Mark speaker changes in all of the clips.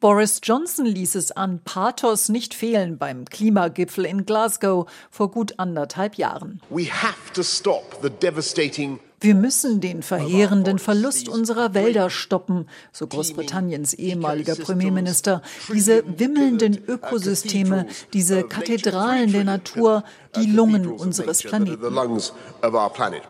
Speaker 1: Boris Johnson ließ es an Pathos nicht fehlen beim Klimagipfel in Glasgow vor gut anderthalb Jahren. We have to stop the devastating wir müssen den verheerenden Verlust unserer Wälder stoppen, so Großbritanniens ehemaliger Premierminister. Diese wimmelnden Ökosysteme, diese Kathedralen der Natur, die Lungen unseres Planeten.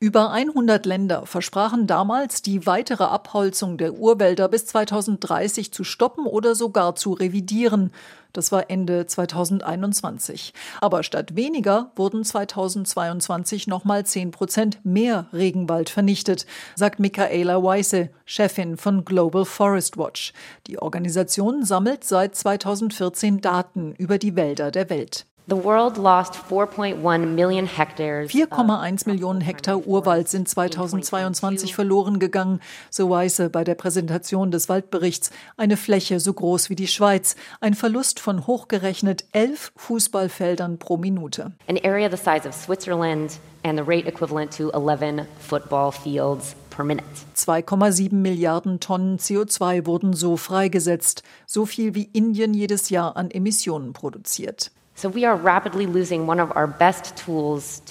Speaker 1: Über 100 Länder versprachen damals, die weitere Abholzung der Urwälder bis 2030 zu stoppen oder sogar zu revidieren. Das war Ende 2021. Aber statt weniger wurden 2022 nochmal 10 Prozent mehr Regenwald vernichtet, sagt Michaela Weisse, Chefin von Global Forest Watch. Die Organisation sammelt seit 2014 Daten über die Wälder der Welt. 4,1 Millionen Hektar Urwald sind 2022 verloren gegangen, so Weise bei der Präsentation des Waldberichts. Eine Fläche so groß wie die Schweiz. Ein Verlust von hochgerechnet elf Fußballfeldern pro Minute. An area the size of Switzerland and the rate equivalent to 11 football fields 2,7 Milliarden Tonnen CO2 wurden so freigesetzt, so viel wie Indien jedes Jahr an Emissionen produziert.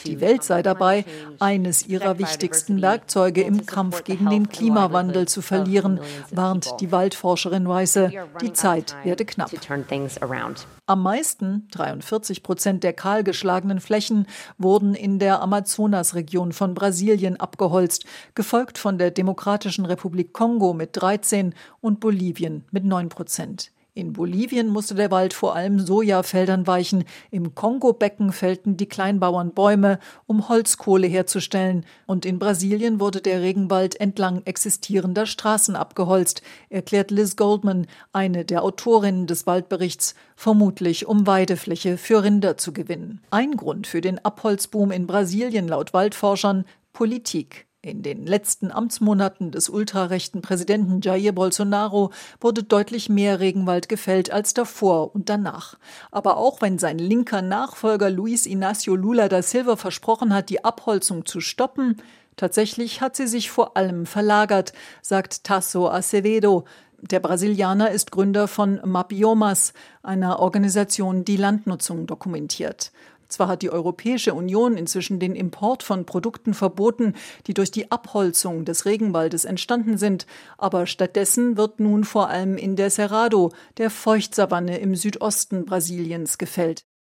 Speaker 1: Die Welt sei dabei, eines ihrer wichtigsten Werkzeuge im Kampf gegen den Klimawandel zu verlieren, warnt die Waldforscherin Weisse. Die Zeit werde knapp. Am meisten, 43 Prozent der kahlgeschlagenen Flächen, wurden in der Amazonasregion von Brasilien abgeholzt, gefolgt von der Demokratischen Republik Kongo mit 13 und Bolivien mit 9 Prozent. In Bolivien musste der Wald vor allem Sojafeldern weichen, im Kongo-Becken fällten die Kleinbauern Bäume, um Holzkohle herzustellen, und in Brasilien wurde der Regenwald entlang existierender Straßen abgeholzt, erklärt Liz Goldman, eine der Autorinnen des Waldberichts, vermutlich um Weidefläche für Rinder zu gewinnen. Ein Grund für den Abholzboom in Brasilien laut Waldforschern Politik. In den letzten Amtsmonaten des ultrarechten Präsidenten Jair Bolsonaro wurde deutlich mehr Regenwald gefällt als davor und danach. Aber auch wenn sein linker Nachfolger Luis Inácio Lula da Silva versprochen hat, die Abholzung zu stoppen, tatsächlich hat sie sich vor allem verlagert, sagt Tasso Acevedo. Der Brasilianer ist Gründer von Mapiomas, einer Organisation, die Landnutzung dokumentiert. Zwar hat die Europäische Union inzwischen den Import von Produkten verboten, die durch die Abholzung des Regenwaldes entstanden sind, aber stattdessen wird nun vor allem in der Cerrado, der Feuchtsavanne im Südosten Brasiliens, gefällt